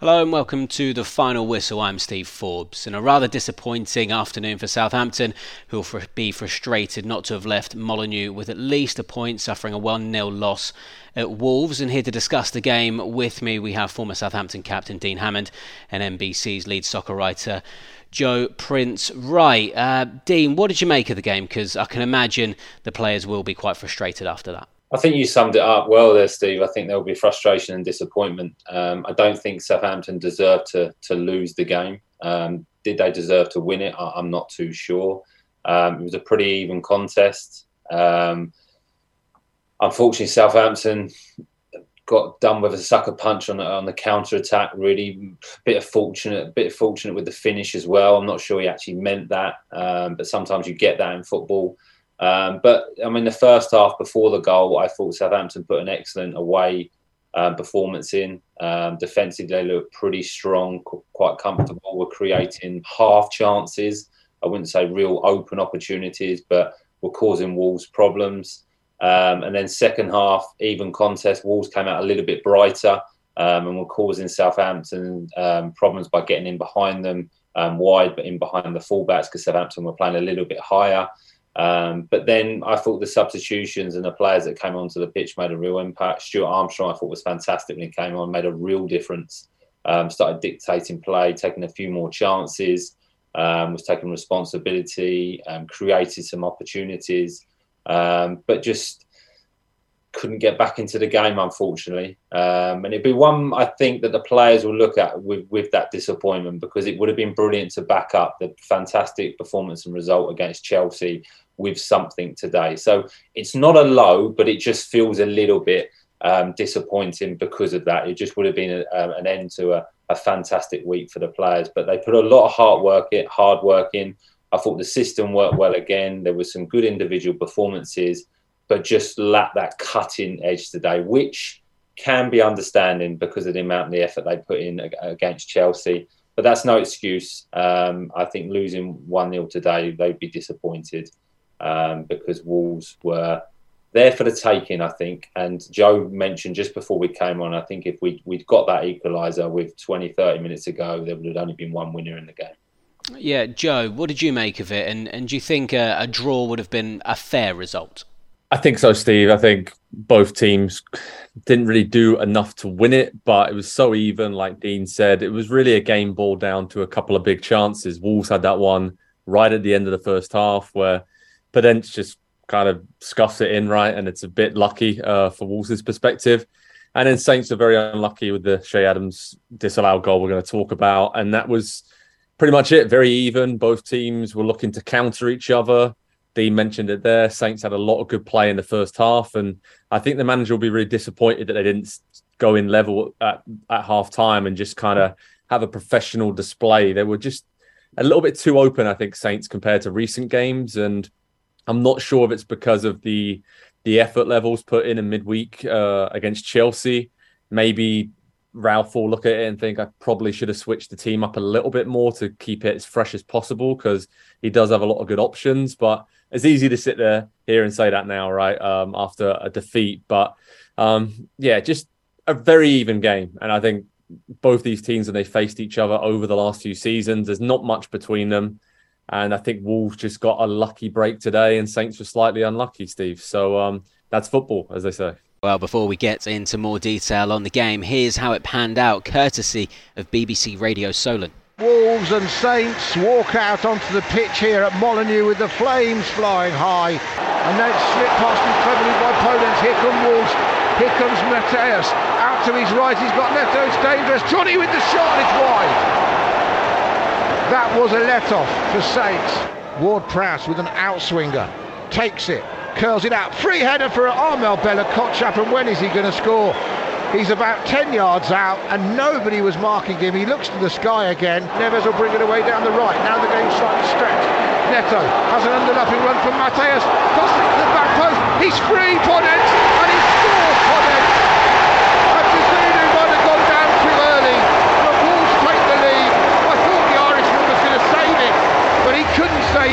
Hello and welcome to the final whistle. I'm Steve Forbes. and a rather disappointing afternoon for Southampton, who will be frustrated not to have left Molineux with at least a point, suffering a 1 0 loss at Wolves. And here to discuss the game with me, we have former Southampton captain Dean Hammond and NBC's lead soccer writer Joe Prince. Right, uh, Dean, what did you make of the game? Because I can imagine the players will be quite frustrated after that. I think you summed it up well there, Steve. I think there will be frustration and disappointment. Um, I don't think Southampton deserved to to lose the game. Um, did they deserve to win it? I, am not too sure. Um, it was a pretty even contest. Um, unfortunately, Southampton got done with a sucker punch on, on the counter attack. Really, bit of fortunate, a bit fortunate with the finish as well. I'm not sure he actually meant that, um, but sometimes you get that in football. Um, but I mean, the first half before the goal, I thought Southampton put an excellent away um, performance in. Um, defensively, they looked pretty strong, quite comfortable. Were creating half chances. I wouldn't say real open opportunities, but were causing Wolves problems. Um, and then second half, even contest, Wolves came out a little bit brighter um, and were causing Southampton um, problems by getting in behind them wide, but in behind the fullbacks because Southampton were playing a little bit higher. Um, but then I thought the substitutions and the players that came onto the pitch made a real impact. Stuart Armstrong, I thought, was fantastic when he came on, made a real difference. Um, started dictating play, taking a few more chances, um, was taking responsibility, created some opportunities, um, but just couldn't get back into the game, unfortunately. Um, and it'd be one I think that the players will look at with, with that disappointment because it would have been brilliant to back up the fantastic performance and result against Chelsea with something today. So it's not a low, but it just feels a little bit um, disappointing because of that. It just would have been a, um, an end to a, a, fantastic week for the players. But they put a lot of hard work in, hard work in. I thought the system worked well again. There were some good individual performances, but just lacked that cutting edge today, which can be understanding because of the amount of the effort they put in against Chelsea. But that's no excuse. Um, I think losing 1 0 today, they'd be disappointed um, because Wolves were there for the taking, I think. And Joe mentioned just before we came on, I think if we, we'd got that equaliser with 20, 30 minutes ago, there would have only been one winner in the game. Yeah, Joe, what did you make of it? And, and do you think a, a draw would have been a fair result? I think so, Steve. I think both teams didn't really do enough to win it, but it was so even, like Dean said. It was really a game ball down to a couple of big chances. Wolves had that one right at the end of the first half where Podence just kind of scuffs it in right, and it's a bit lucky uh, for Wolves' perspective. And then Saints are very unlucky with the Che Adams disallowed goal we're going to talk about, and that was pretty much it. Very even. Both teams were looking to counter each other. Dean mentioned it there. Saints had a lot of good play in the first half, and I think the manager will be really disappointed that they didn't go in level at, at half time and just kind of have a professional display. They were just a little bit too open, I think, Saints compared to recent games, and I'm not sure if it's because of the the effort levels put in in midweek uh, against Chelsea. Maybe Ralph will look at it and think I probably should have switched the team up a little bit more to keep it as fresh as possible because he does have a lot of good options. But it's easy to sit there here and say that now, right? Um, after a defeat, but um, yeah, just a very even game, and I think both these teams when they faced each other over the last few seasons, there's not much between them. And I think Wolves just got a lucky break today, and Saints were slightly unlucky, Steve. So um, that's football, as they say. Well, before we get into more detail on the game, here's how it panned out, courtesy of BBC Radio Solent. Wolves and Saints walk out onto the pitch here at Molineux with the flames flying high. And then slipped past him cleverly by Podence. Here come Wolves. Here comes Matheus. Out to his right, he's got Neto. It's dangerous. Jonny with the shot, it's wide. That was a let-off for Saints. Ward-Prowse with an outswinger. Takes it, curls it out. Free header for Armel Bella Kotchap, and when is he going to score? He's about 10 yards out and nobody was marking him. He looks to the sky again. Neves will bring it away down the right. Now the game's slightly stretched. Neto has an underlapping run from Matheus. Tosses it to the back post. He's free, Podence,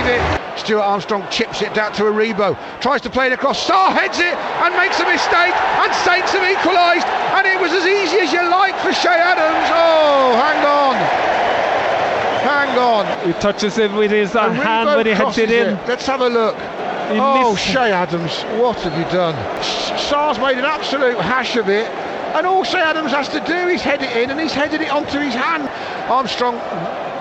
receive it. Stuart Armstrong chips it down to Aribo, tries to play it across. Star heads it and makes a mistake, and Saints have equalised. And it was as easy as you like for Che Adams. Oh, hang on. Hang on. He touches it with his Aribo hand when he heads it in. It. Let's have a look. He oh, missed. Adams, what have you done? Sá's made an absolute hash of it. And all Che Adams has to do is head it in, and he's headed it onto his hand. Armstrong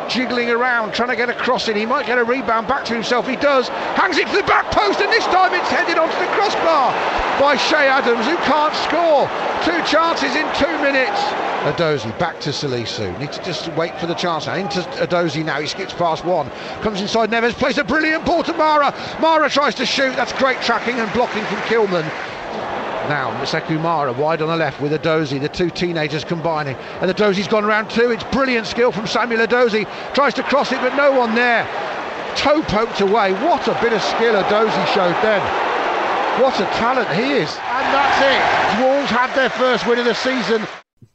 jiggling around, trying to get across it. He might get a rebound back to himself. He does. Hangs it to the back post, and this time it's headed onto the crossbar by Che Adams, who can't score. Two chances in two minutes. Edozie back to Salisu. Need to just wait for the chance. Now into Edozie now. He skips past one. Comes inside Neves. Plays a brilliant ball to Mara. Mara tries to shoot. That's great tracking and blocking from Kilman. Now, Sekou Mara wide on the left with Edozie, the two teenagers combining. And Edozie's gone around two. It's brilliant skill from Samuel Edozie. Tries to cross it, but no one there. Toe poked away. What a bit of skill Edozie showed then. What a talent he is. And that's it. Wolves have their first win of the season.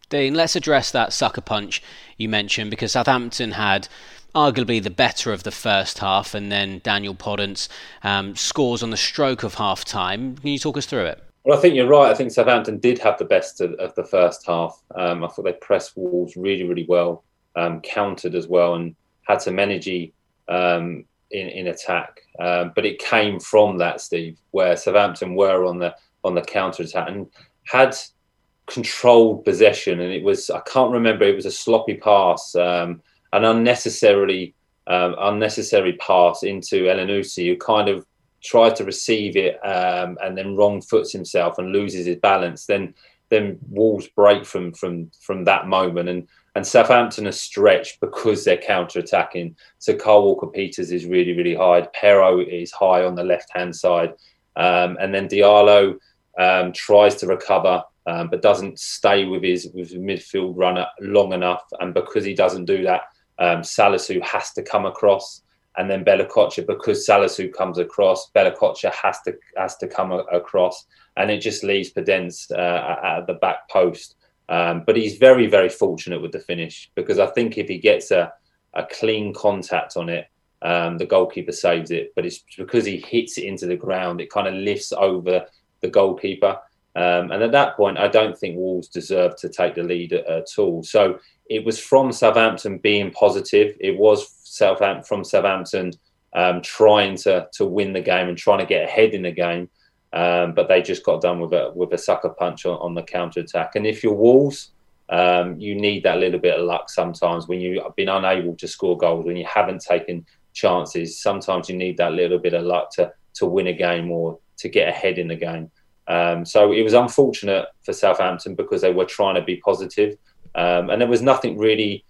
Dean, let's address that sucker punch you mentioned because Southampton had arguably the better of the first half, and then Daniel Podence um, scores on the stroke of half time. Can you talk us through it? Well, I think you're right. I think Southampton did have the best of, of the first half. Um, I thought they pressed Wolves really, really well, um, countered as well, and had some energy um, in, in attack. Um, but it came from that, Steve, where Southampton were on the on the counter attack and had controlled possession. And it was I can't remember. It was a sloppy pass, um, an unnecessarily um, unnecessary pass into Elyounoussi, who kind of tries to receive it um, and then wrong foots himself and loses his balance, then then Wolves break from from from that moment and and Southampton are stretched because they're counter attacking. So Kyle Walker Peters is really really high. Perraud is high on the left hand side, um, and then Diallo um, tries to recover. Um, but doesn't stay with his with his midfield runner long enough, and because he doesn't do that, um, Salisu has to come across and then Bella because Salisu comes across, Bella has to has to come a- across, and it just leaves Podence uh, at the back post. Um, but he's very very fortunate with the finish because I think if he gets a a clean contact on it, um, the goalkeeper saves it. But it's because he hits it into the ground, it kind of lifts over the goalkeeper. Um, and at that point, I don't think Wolves deserve to take the lead at, at all. So it was from Southampton being positive. It was Southampton from Southampton um, trying to to win the game and trying to get ahead in the game, um, but they just got done with a with a sucker punch on, on the counter attack. And if you're Wolves, um, you need that little bit of luck sometimes when you have been unable to score goals when you haven't taken chances. Sometimes you need that little bit of luck to to win a game or to get ahead in the game. Um, so it was unfortunate for Southampton because they were trying to be positive, um, and there was nothing really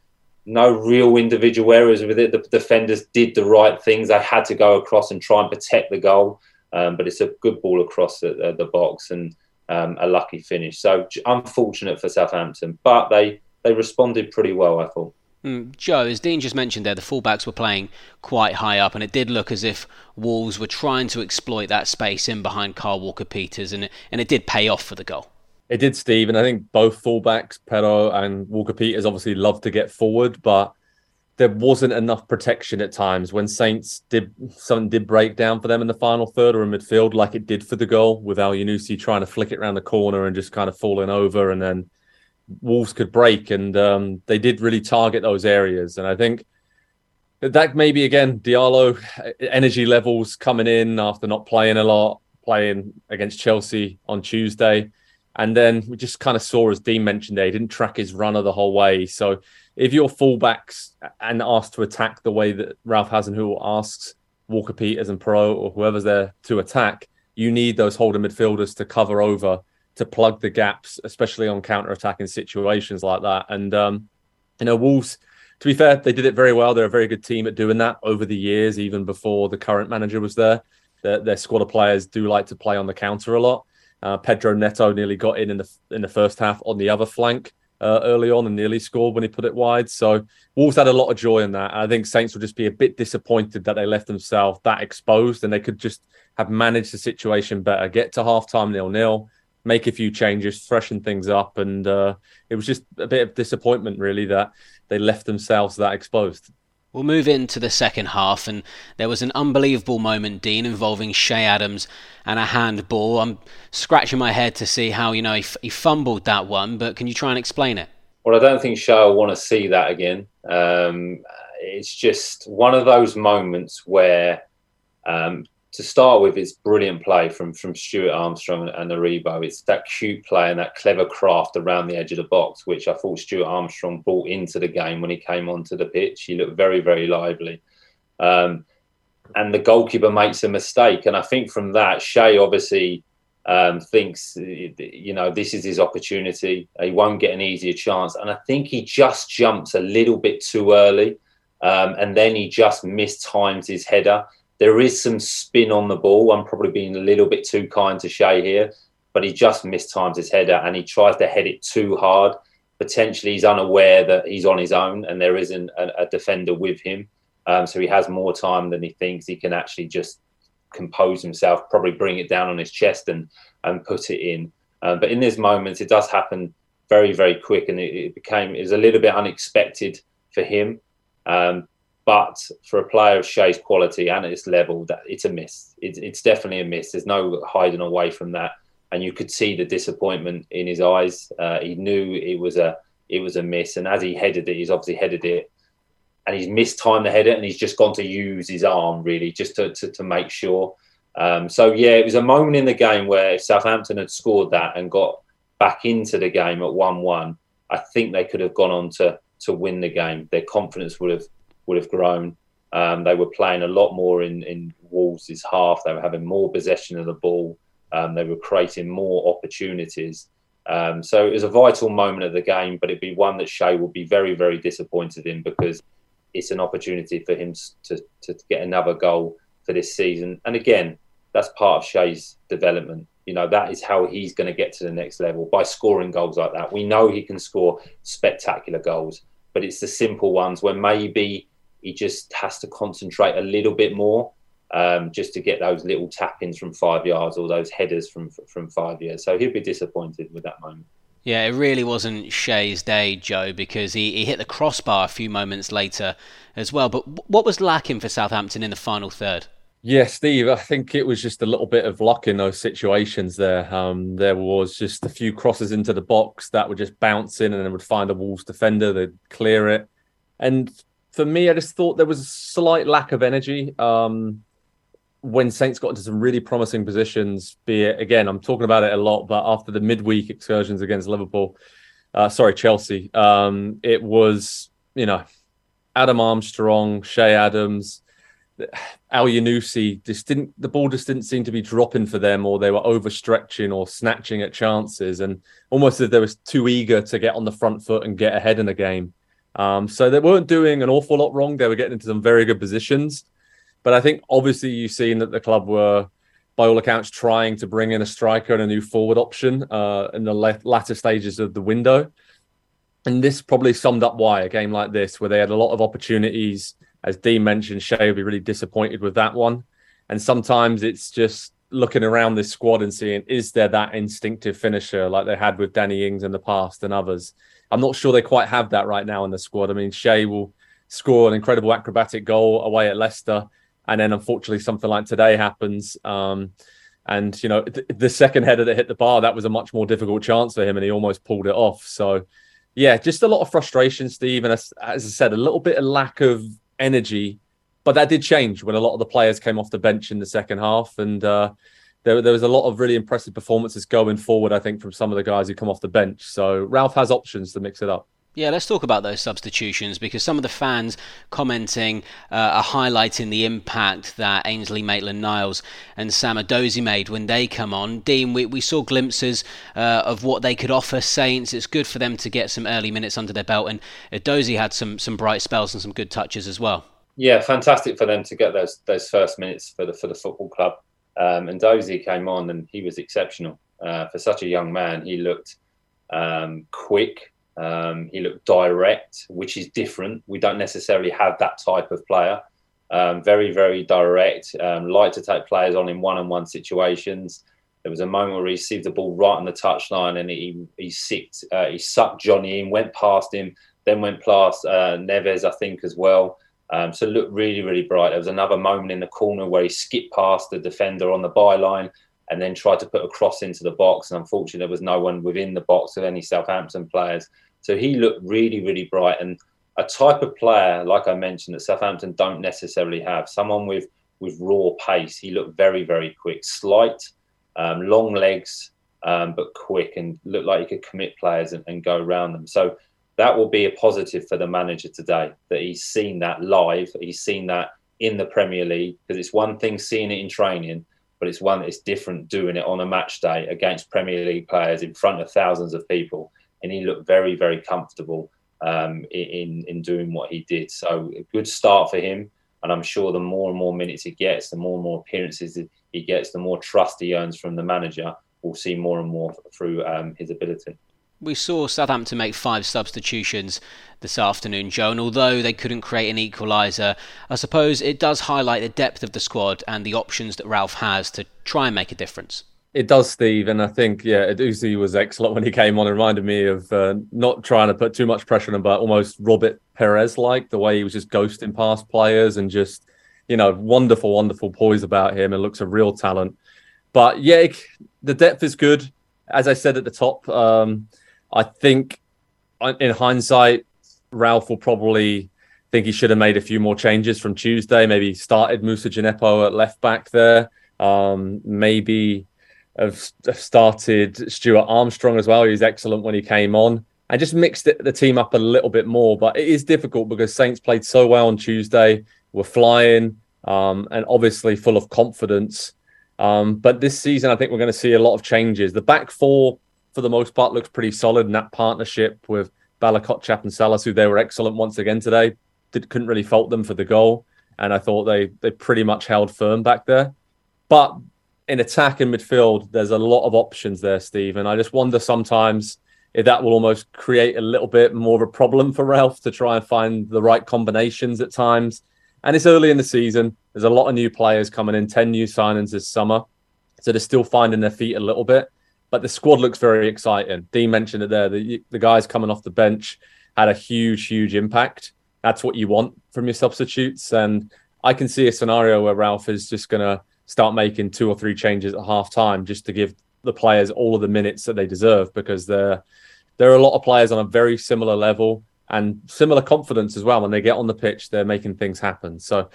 no real individual errors with it. The defenders did the right things. They had to go across and try and protect the goal, um, but it's a good ball across the, the box and um, a lucky finish. So unfortunate for Southampton, but they they responded pretty well, I thought. Mm, Joe, as Dean just mentioned there, the fullbacks were playing quite high up, and it did look as if Wolves were trying to exploit that space in behind Kyle Walker Peters, and it, and it did pay off for the goal. It did, Steve, and I think both fullbacks, Perraud and Walker Peters, obviously love to get forward, but there wasn't enough protection at times when Saints did something did break down for them in the final third or in midfield, like it did for the goal, with Elyounoussi trying to flick it around the corner and just kind of falling over, and then Wolves could break, and um, they did really target those areas, and I think that maybe again Diallo energy levels coming in after not playing a lot, playing against Chelsea on Tuesday. And then we just kind of saw, as Dean mentioned there, he didn't track his runner the whole way. So if you're fullbacks and asked to attack the way that Ralph Hasenhüttl asks Walker Peters and Perraud or whoever's there to attack, you need those holding midfielders to cover over to plug the gaps, especially on counter-attacking situations like that. And um, you know, Wolves, to be fair, they did it very well. They're a very good team at doing that over the years, even before the current manager was there. Their, their squad of players do like to play on the counter a lot. Uh, Pedro Neto nearly got in in the in the first half on the other flank uh, early on and nearly scored when he put it wide. So Wolves had a lot of joy in that. I think Saints will just be a bit disappointed that they left themselves that exposed and they could just have managed the situation better, get to half time nil nil, make a few changes, freshen things up, and uh, it was just a bit of disappointment really that they left themselves that exposed. We'll move into the second half, and there was an unbelievable moment, Dean, involving Che Adams and a handball. I'm scratching my head to see how you know he, f- he fumbled that one, but can you try and explain it? Well, I don't think Che will want to see that again. Um, it's just one of those moments where, um, to start with, it's brilliant play from from Stuart Armstrong and Aribo. It's that cute play and that clever craft around the edge of the box, which I thought Stuart Armstrong brought into the game when he came onto the pitch. He looked very, very lively. Um, and the goalkeeper makes a mistake. And I think from that, Che obviously um, thinks, you know, this is his opportunity. He won't get an easier chance. And I think he just jumps a little bit too early. Um, and then he just mistimes his header. There is some spin on the ball. I'm probably being a little bit too kind to Che here, but he just mistimes his header and he tries to head it too hard. Potentially, he's unaware that he's on his own and there isn't a, a defender with him. Um, so he has more time than he thinks. He can actually just compose himself, probably bring it down on his chest and and put it in. Um, but in these moments, it does happen very very quick, and it, it became is a little bit unexpected for him. Um, but for a player of Che's quality and his level, that it's a miss. It's, it's definitely a miss. There's no hiding away from that, and you could see the disappointment in his eyes. Uh, he knew it was a it was a miss, and as he headed it, he's obviously headed it and he's mistimed the header and he's just gone to use his arm really just to, to, to make sure. Um, so yeah, it was a moment in the game where if Southampton had scored that and got back into the game at one-one, I think they could have gone on to to win the game. Their confidence would have would have grown. Um, they were playing a lot more in in Wolves' half. They were having more possession of the ball. Um, they were creating more opportunities. Um, so it was a vital moment of the game, but it'd be one that Che will be very, very disappointed in because it's an opportunity for him to, to get another goal for this season. And again, that's part of Che's development. You know, that is how he's going to get to the next level by scoring goals like that. We know he can score spectacular goals, but it's the simple ones where maybe he just has to concentrate a little bit more um, just to get those little tap ins from five yards or those headers from from five yards. So he'll be disappointed with that moment. Yeah, it really wasn't Che's day, Joe, because he, he hit the crossbar a few moments later as well. But what was lacking for Southampton in the final third? Yeah, Steve, I think it was just a little bit of luck in those situations there. Um, there was just a few crosses into the box that were just bouncing and then would find a Wolves defender, they'd clear it. And for me, I just thought there was a slight lack of energy. Um, when Saints got into some really promising positions, be it again, I'm talking about it a lot, but after the midweek excursions against Liverpool, uh, sorry, Chelsea, um, it was, you know, Adam Armstrong, Che Adams, Elyounoussi just didn't the ball just didn't seem to be dropping for them or they were overstretching or snatching at chances and almost as they were too eager to get on the front foot and get ahead in the game. Um, so they weren't doing an awful lot wrong. They were getting into some very good positions. But I think obviously you've seen that the club were, by all accounts, trying to bring in a striker and a new forward option uh, in the latter stages of the window. And this probably summed up why a game like this, where they had a lot of opportunities, as Dean mentioned, Che will be really disappointed with that one. And sometimes it's just looking around this squad and seeing is there that instinctive finisher like they had with Danny Ings in the past and others. I'm not sure they quite have that right now in the squad. I mean, Che will score an incredible acrobatic goal away at Leicester and then unfortunately something like today happens. Um, and you know, th- the second header that hit the bar, that was a much more difficult chance for him, and he almost pulled it off. So, yeah, just a lot of frustration, Steve, and as, as I said, a little bit of lack of energy. But that did change when a lot of the players came off the bench in the second half, and uh, there, there was a lot of really impressive performances going forward. I think from some of the guys who come off the bench. So Ralph has options to mix it up. Yeah, let's talk about those substitutions because some of the fans commenting uh, are highlighting the impact that Ainsley Maitland Niles and Sam Edozie made when they come on. Dean, we, we saw glimpses uh, of what they could offer Saints. It's good for them to get some early minutes under their belt, and Edozie had some, some bright spells and some good touches as well. Yeah, fantastic for them to get those those first minutes for the for the football club. Um, and Dozie came on and he was exceptional uh, for such a young man. He looked um, quick um, he looked direct, which is different. We don't necessarily have that type of player. Um, very, very direct. Um, like to take players on in one-on-one situations. There was a moment where he received the ball right on the touchline and he he sicked, uh, he sucked Jonny in, went past him, then went past uh, Neves, I think, as well. Um, so looked really, really bright. There was another moment in the corner where he skipped past the defender on the byline and then tried to put a cross into the box. And unfortunately, there was no one within the box of any Southampton players. So he looked really, really bright. And a type of player, like I mentioned, that Southampton don't necessarily have. Someone with with raw pace. He looked very, very quick, slight, um, long legs, um, but quick, and looked like he could commit players and, and, go around them. So that will be a positive for the manager today that he's seen that live. He's seen that in the Premier League because it's one thing seeing it in training, but it's one that's different doing it on a match day against Premier League players in front of thousands of people. And he looked very, very comfortable um, in in doing what he did. So a good start for him, and I'm sure the more and more minutes he gets, the more and more appearances he gets, the more trust he earns from the manager. We'll see more and more through um, his ability. We saw Southampton make five substitutions this afternoon, Joe, and although they couldn't create an equaliser, I suppose it does highlight the depth of the squad and the options that Ralph has to try and make a difference. It does, Steve, and I think yeah, Uzi was excellent when he came on. It reminded me of uh, not trying to put too much pressure on him, but almost Robert Pires like the way he was just ghosting past players and just you know wonderful, wonderful poise about him and looks a real talent. But yeah, the depth is good. As I said at the top, um, I think uh, in hindsight, Ralph will probably think he should have made a few more changes from Tuesday. Maybe started Moussa Djenepo at left back there. Um, maybe have started Stuart Armstrong as well. He was excellent when he came on. I just mixed the team up a little bit more, but it is difficult because Saints played so well on Tuesday. We're flying um, and obviously full of confidence. Um, but this season, I think we're going to see a lot of changes. The back four, for the most part, looks pretty solid in that partnership with Bella-Kotchap and Salas, who they were excellent once again today. Did, couldn't really fault them for the goal, and I thought they they pretty much held firm back there. But in attack and midfield, there's a lot of options there, Steve. And I just wonder sometimes if that will almost create a little bit more of a problem for Ralph to try and find the right combinations at times. And it's early in the season. There's a lot of new players coming in, 10 new signings this summer. So they're still finding their feet a little bit. But the squad looks very exciting. Dean mentioned it there. The, the guys coming off the bench had a huge, huge impact. That's what you want from your substitutes. And I can see a scenario where Ralph is just going to start making two or three changes at half time just to give the players all of the minutes that they deserve because there there are a lot of players on a very similar level and similar confidence as well when they get on the pitch they're making things happen so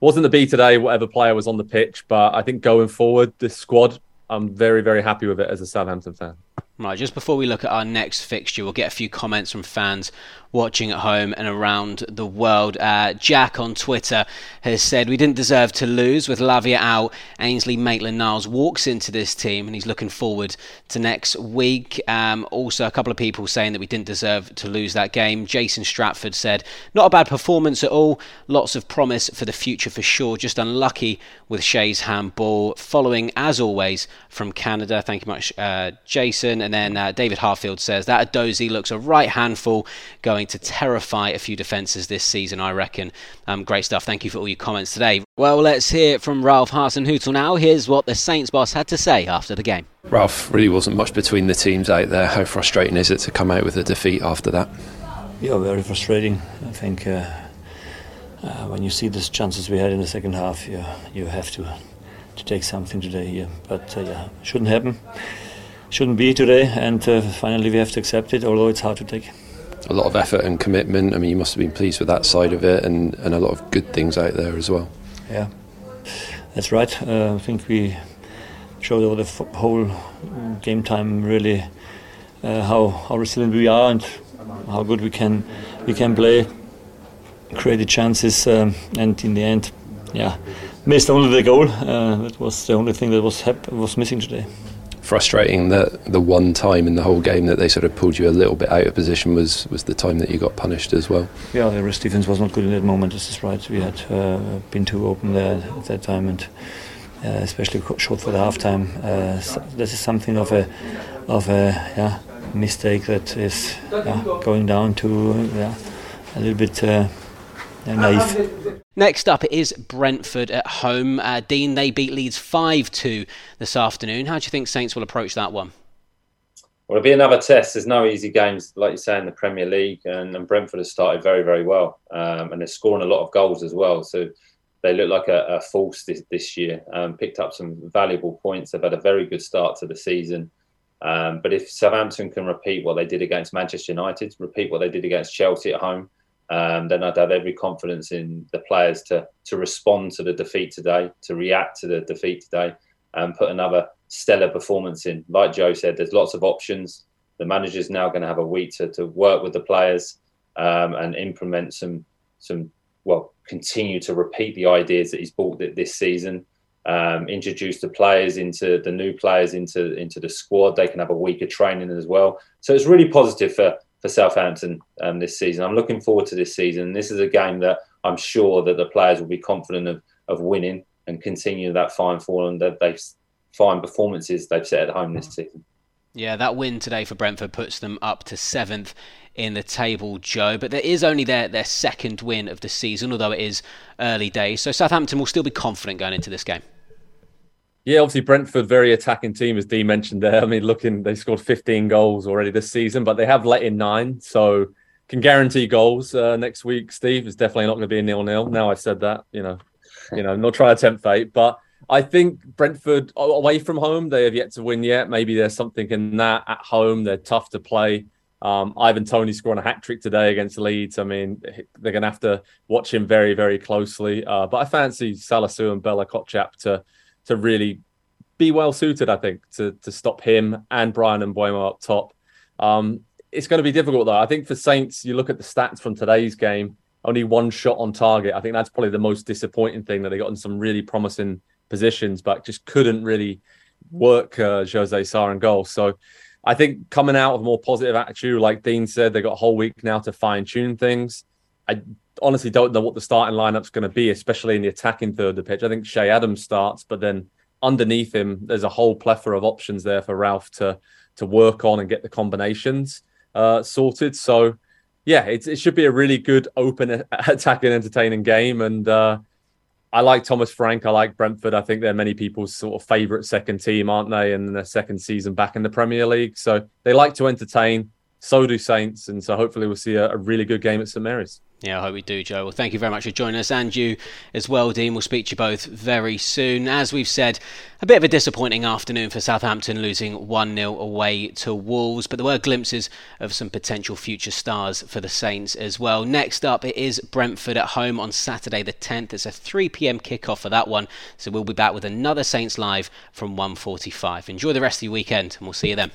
wasn't the B today whatever player was on the pitch but I think going forward this squad I'm very very happy with it as a Southampton fan Right, just before we look at our next fixture, we'll get a few comments from fans watching at home and around the world. Uh, Jack on Twitter has said, We didn't deserve to lose. With Lavia out, Ainsley Maitland Niles walks into this team and he's looking forward to next week. Um, also, a couple of people saying that we didn't deserve to lose that game. Jason Stratford said, Not a bad performance at all. Lots of promise for the future for sure. Just unlucky with Che's handball. Following, as always, from Canada. Thank you much, uh, Jason. And then uh, David Harfield says that Edozie looks a right handful, going to terrify a few defences this season, I reckon. Um, great stuff. Thank you for all your comments today. Well, let's hear from Ralph Hasenhüttl now. Here's what the Saints boss had to say after the game. Ralph, really wasn't much between the teams out there. How frustrating is it to come out with a defeat after that? Yeah, very frustrating. I think uh, uh, when you see the chances we had in the second half, you, you have to to take something today here. But uh, yeah, shouldn't happen shouldn't be today, and uh, finally we have to accept it, although it's hard to take. A lot of effort and commitment. I mean, you must have been pleased with that side of it, and, and a lot of good things out there as well. Yeah, that's right. Uh, I think we showed over the whole game time really uh, how how resilient we are and how good we can we can play, create the chances, um, and in the end, yeah, missed only the goal. Uh, that was the only thing that was was missing today frustrating that the one time in the whole game that they sort of pulled you a little bit out of position was was the time that you got punished as well. Yeah, the rest defense was not good in that moment. This is right. We had uh, been too open there at that time, and uh, especially short for the halftime. Uh, so this is something of a of a yeah mistake that is yeah, going down to yeah, a little bit uh, naive. Next up is Brentford at home. Uh, Dean, they beat Leeds 5 2 this afternoon. How do you think Saints will approach that one? Well, it'll be another test. There's no easy games, like you say, in the Premier League, and, and Brentford has started very, very well, um, and they're scoring a lot of goals as well. So they look like a, a force this, this year. Um, picked up some valuable points. They've had a very good start to the season. Um, but if Southampton can repeat what they did against Manchester United, repeat what they did against Chelsea at home, um, then I'd have every confidence in the players to to respond to the defeat today, to react to the defeat today, and put another stellar performance in. Like Joe said, there's lots of options. The manager's now going to have a week to, to work with the players um, and implement some some well, continue to repeat the ideas that he's brought this season. Um, introduce the players into the new players into into the squad. They can have a week of training as well. So it's really positive for for Southampton um, this season. I'm looking forward to this season. This is a game that I'm sure that the players will be confident of of winning and continue that fine form that they've fine performances they've set at home this season. Yeah, that win today for Brentford puts them up to seventh in the table, Joe. But there is only their, their second win of the season, although it is early days. So Southampton will still be confident going into this game. Yeah, obviously Brentford, very attacking team, as Dee mentioned there. I mean, looking, they scored 15 goals already this season, but they have let in nine, so can guarantee goals uh, next week. Steve is definitely not going to be a nil-nil. Now I've said that, you know, you know, not try to tempt fate, but I think Brentford away from home, they have yet to win yet. Maybe there's something in that. At home, they're tough to play. Um, Ivan Toney scoring a hat trick today against Leeds. I mean, they're going to have to watch him very, very closely. Uh, but I fancy Salisu and Bella Kotchap to to really be well suited. I think to to stop him and Bryan and Mbeumo up top. Um, it's going to be difficult though. I think for Saints, you look at the stats from today's game. Only one shot on target. I think that's probably the most disappointing thing that they got in some really promising positions, but just couldn't really work uh, Jose Sa in goal. So I think coming out with a more positive attitude, like Dean said, they got a whole week now to fine tune things. I honestly don't know what the starting lineup's going to be, especially in the attacking third of the pitch. I think Che Adams starts, but then underneath him, there's a whole plethora of options there for Ralph to to work on and get the combinations uh, sorted. So, yeah, it, it should be a really good, open, attacking, entertaining game. And uh, I like Thomas Frank. I like Brentford. I think they're many people's sort of favourite second team, aren't they? In their second season back in the Premier League. So they like to entertain. So do Saints. And so hopefully we'll see a, a really good game at St Mary's. Yeah, I hope we do, Joe. Well, thank you very much for joining us, and you as well, Dean. We'll speak to you both very soon. As we've said, a bit of a disappointing afternoon for Southampton, losing 1 0 away to Wolves, but there were glimpses of some potential future stars for the Saints as well. Next up, it is Brentford at home on Saturday the 10th. It's a 3 pm kickoff for that one, so we'll be back with another Saints Live from 1.45. Enjoy the rest of your weekend, and we'll see you then.